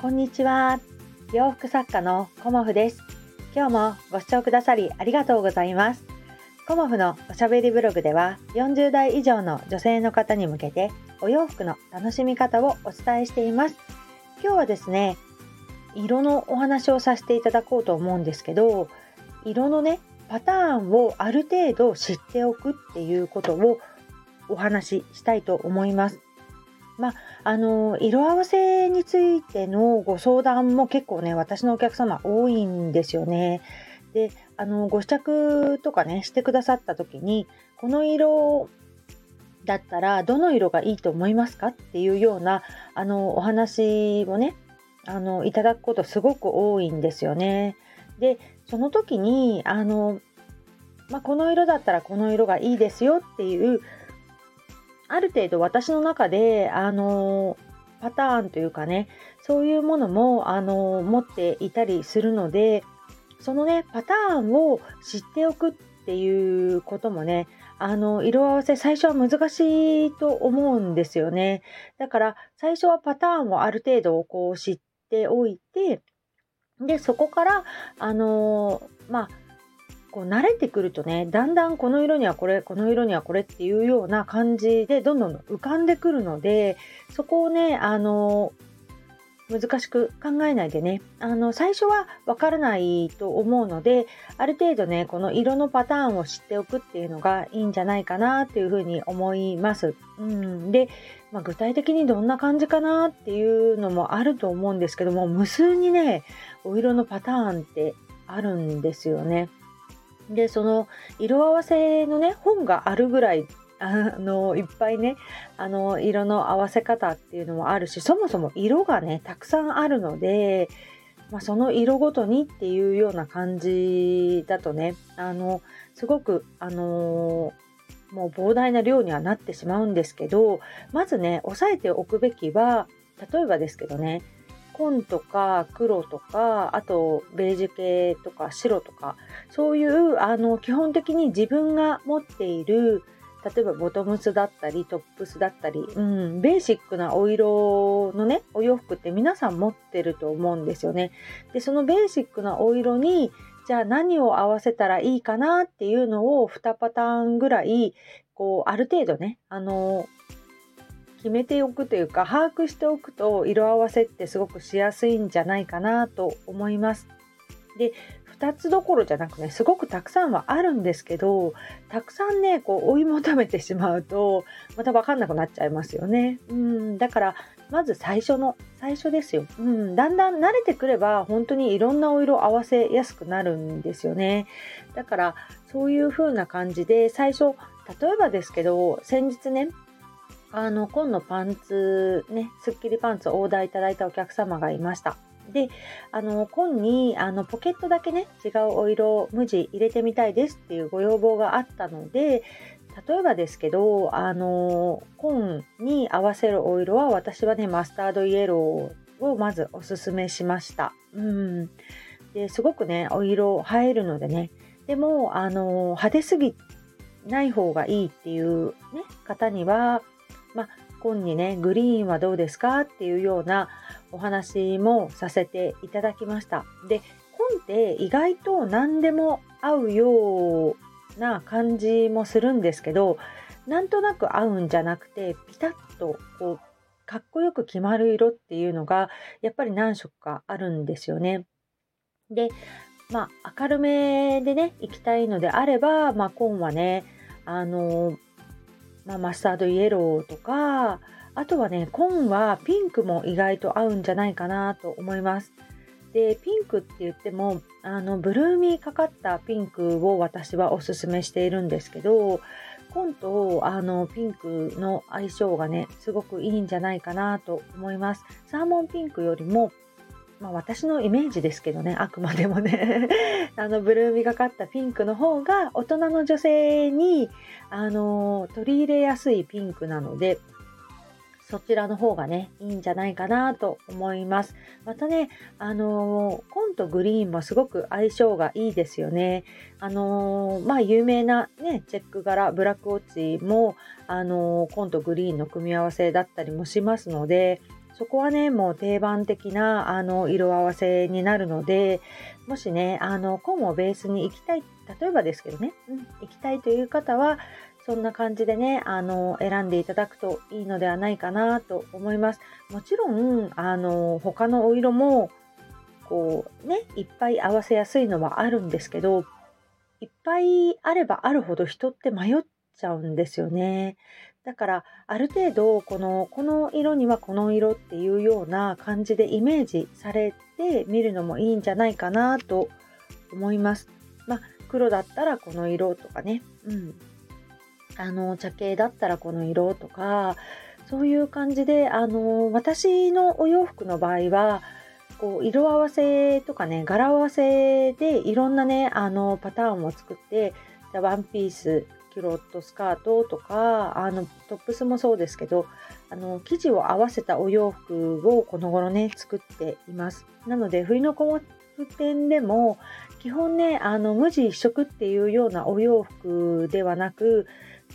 こんにちは。洋服作家のコモフです。今日もご視聴くださりありがとうございます。コモフのおしゃべりブログでは40代以上の女性の方に向けてお洋服の楽しみ方をお伝えしています。今日はですね色のお話をさせていただこうと思うんですけど色のねパターンをある程度知っておくっていうことをお話ししたいと思います。まあ、あの色合わせについてのご相談も結構ね私のお客様多いんですよね。であのご試着とかねしてくださった時にこの色だったらどの色がいいと思いますか？っていうようなあのお話をねあのいただくことすごく多いんですよね。でその時にあの、まあ、この色だったらこの色がいいですよっていうある程度私の中で、あのパターンというかね、そういうものも、あの持っていたりするので、そのね、パターンを知っておくっていうこともね、あの、色合わせ最初は難しいと思うんですよね。だから最初はパターンをある程度こう知っておいて、で、そこから、あのまあ、こう慣れてくるとねだんだんこの色にはこれこの色にはこれっていうような感じでどんどん浮かんでくるのでそこをねあの難しく考えないでねあの最初はわからないと思うのである程度ねこの色のパターンを知っておくっていうのがいいんじゃないかなっていうふうに思います。うん、で、まあ、具体的にどんな感じかなっていうのもあると思うんですけども無数にねお色のパターンってあるんですよね。でその色合わせのね本があるぐらいあのいっぱいねあの色の合わせ方っていうのもあるしそもそも色がねたくさんあるので、まあ、その色ごとにっていうような感じだとねあのすごくあのもう膨大な量にはなってしまうんですけどまずね押さえておくべきは例えばですけどね紺とか黒とかあとベージュ系とか白とかそういうあの基本的に自分が持っている例えばボトムスだったりトップスだったり、うん、ベーシックなお色のねお洋服って皆さん持ってると思うんですよね。でそのベーシックなお色にじゃあ何を合わせたらいいかなっていうのを2パターンぐらいこうある程度ねあの決めておくというか把握しておくと色合わせってすごくしやすいんじゃないかなと思います。で2つどころじゃなくねすごくたくさんはあるんですけどたくさんねこう追い求めてしまうとまた分かんなくなっちゃいますよね。うんだからまず最初の最初ですよ、うん、だんだん慣れてくれば本当にいろんなお色合わせやすくなるんですよねだからそういう風な感じで最初例えばですけど先日ねあの、紺のパンツ、ね、スッキリパンツをオーダーいただいたお客様がいました。で、あの、紺に、あの、ポケットだけね、違うお色、無地入れてみたいですっていうご要望があったので、例えばですけど、あの、紺に合わせるお色は、私はね、マスタードイエローをまずおすすめしました。うん。で、すごくね、お色映えるのでね、でも、あの、派手すぎない方がいいっていうね、方には、まあ、今にね、グリーンはどうですかっていうようなお話もさせていただきました。で、紺って意外と何でも合うような感じもするんですけど、なんとなく合うんじゃなくて、ピタッとこう、かっこよく決まる色っていうのが、やっぱり何色かあるんですよね。で、まあ、明るめでね、行きたいのであれば、まあ、紺はね、あのまあ、マスタードイエローとかあとはね紺はピンクも意外と合うんじゃないかなと思います。でピンクって言ってもあのブルーミーかかったピンクを私はおすすめしているんですけど紺とあのピンクの相性がねすごくいいんじゃないかなと思います。サーモンピンクよりもまあ、私のイメージですけどねあくまでもね あのブルーみがかったピンクの方が大人の女性にあの取り入れやすいピンクなのでそちらの方がね、いいんじゃないかなと思います。またね、あのー、紺とグリーンもすごく相性がいいですよね。あの、まあ、有名なね、チェック柄、ブラックウォッチも、あのー、紺とグリーンの組み合わせだったりもしますので、そこはねもう定番的なあの色合わせになるのでもしねあの紺をベースに行きたい例えばですけどね、うん、行きたいという方はそんな感じでねあの選んでいただくといいのではないかなと思います。もちろんあの他のお色もこうねいっぱい合わせやすいのはあるんですけどいっぱいあればあるほど人って迷っちゃうんですよね。だからある程度このこの色にはこの色っていうような感じでイメージされて見るのもいいんじゃないかなと思います。まあ、黒だったらこの色とかね、うん、あの茶系だったらこの色とかそういう感じであの私のお洋服の場合はこう色合わせとかね柄合わせでいろんなねあのパターンを作ってワンピースキュロットスカートとかあのトップスもそうですけどあの生地を合わせたお洋服をこの頃ね作っていますなので冬のコモフ店でも基本ねあの無地一色っていうようなお洋服ではなく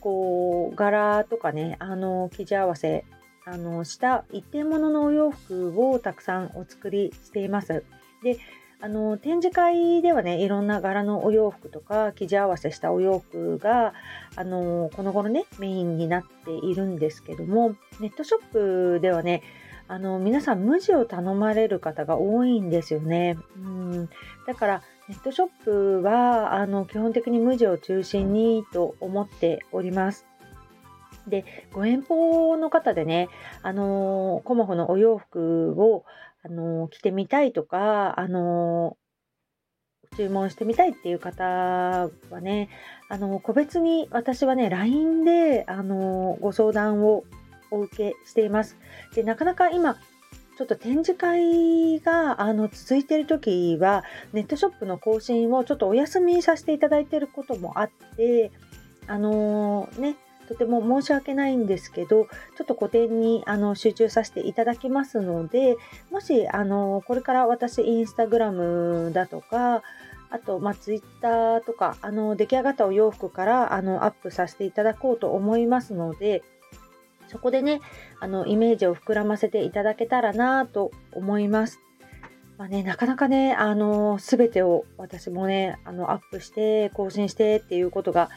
こう柄とかねあの生地合わせあのした一点物のお洋服をたくさんお作りしています。であの展示会ではねいろんな柄のお洋服とか生地合わせしたお洋服があのこの頃ねメインになっているんですけどもネットショップではねあの皆さん無地を頼まれる方が多いんですよね。うんだからネットショップはあの基本的に無地を中心にと思っております。で、ご遠方の方でね、あの、コモフのお洋服を、あの、着てみたいとか、あの、注文してみたいっていう方はね、あの個別に私はね、LINE で、あのご相談をお受けしています。で、なかなか今、ちょっと展示会があの続いている時はネットショップの更新をちょっとお休みさせていただいてることもあってあのー、ねとても申し訳ないんですけど、ちょっと個展にあの集中させていただきますので、もし、あの、これから私、インスタグラムだとか、あと、まあ、ツイッターとか、あの、出来上がったお洋服から、あの、アップさせていただこうと思いますので、そこでね、あの、イメージを膨らませていただけたらなと思います。まあね、なかなかね、あの、すべてを私もね、あの、アップして、更新してっていうことが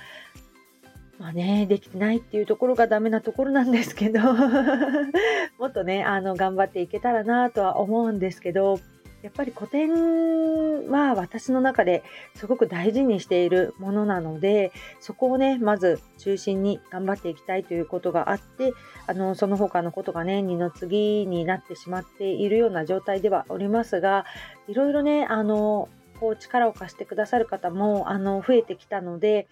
まあね、できてないっていうところがダメなところなんですけど もっとね、あの、頑張っていけたらなとは思うんですけど、やっぱり古典は私の中ですごく大事にしているものなので、そこをね、まず中心に頑張っていきたいということがあって、あの、その他のことがね、二の次になってしまっているような状態ではおりますが、いろいろね、あの、こう力を貸してくださる方も、あの、増えてきたので、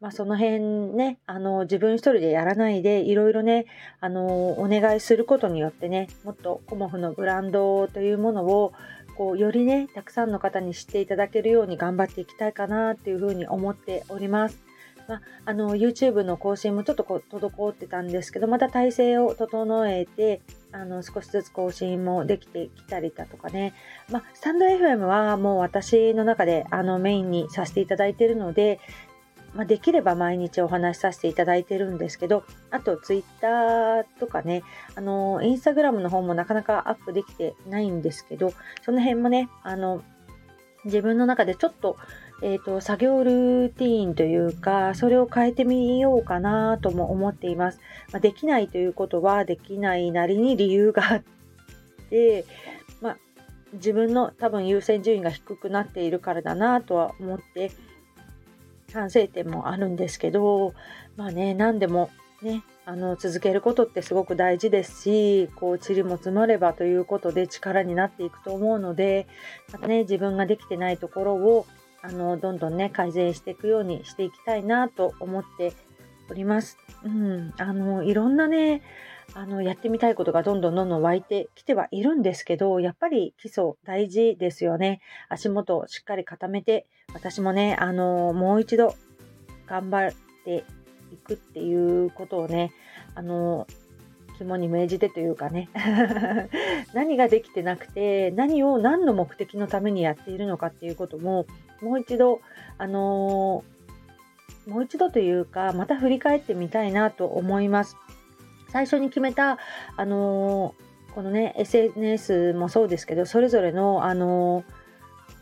まあ、その辺ね、あの、自分一人でやらないで、いろいろね、あの、お願いすることによってね、もっとコモフのブランドというものを、こう、よりね、たくさんの方に知っていただけるように頑張っていきたいかなっていうふうに思っております。まあ、あの、YouTube の更新もちょっとこう滞ってたんですけど、また体制を整えて、あの、少しずつ更新もできてきたりだとかね。まあ、スタンド FM はもう私の中であのメインにさせていただいているので、まあ、できれば毎日お話しさせていただいてるんですけど、あとツイッターとかね、あの、インスタグラムの方もなかなかアップできてないんですけど、その辺もね、あの、自分の中でちょっと、えっ、ー、と、作業ルーティーンというか、それを変えてみようかなとも思っています。まあ、できないということは、できないなりに理由があって、まあ、自分の多分優先順位が低くなっているからだなとは思って、反省点もあるんですけど、まあね、何でもね、あの続けることってすごく大事ですし、こう、塵も積もればということで力になっていくと思うので、またね、自分ができてないところを、あの、どんどんね、改善していくようにしていきたいなと思っております。うん、あの、いろんなね、あの、やってみたいことがどんどんどんどん湧いてきてはいるんですけど、やっぱり基礎大事ですよね。足元をしっかり固めて、私もね、あの、もう一度頑張っていくっていうことをね、あの、肝に銘じてというかね 何ができてなくて何を何の目的のためにやっているのかっていうことももう一度あの、もう一度というかまた振り返ってみたいなと思います最初に決めたあのーこのね SNS もそうですけどそれぞれのあの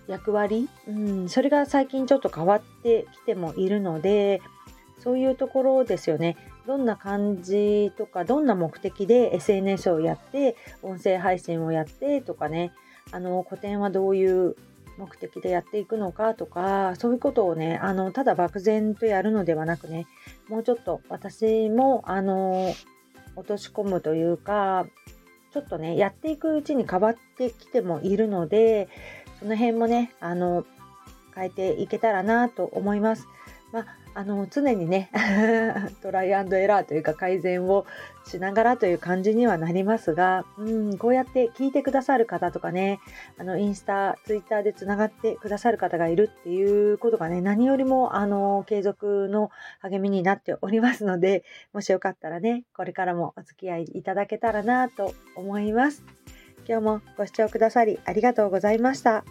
役割、うん、それが最近ちょっと変わってきてもいるのでそういうところですよね。どんな感じとかどんな目的で SNS をやって音声配信をやってとかねあの個展はどういう目的でやっていくのかとかそういうことをねあのただ漠然とやるのではなくねもうちょっと私もあの落とし込むというかちょっとねやっていくうちに変わってきてもいるのでその辺もねあの変えていけたらなと思います。まああの常にね トライアンドエラーというか改善をしながらという感じにはなりますが、うん、こうやって聞いてくださる方とかねあのインスタツイッターでつながってくださる方がいるっていうことがね何よりもあの継続の励みになっておりますのでもしよかったらねこれからもお付き合いいただけたらなと思います今日もご視聴くださりありがとうございました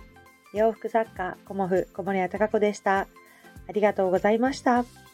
洋服作家コモフ小森屋隆子でした。ありがとうございました。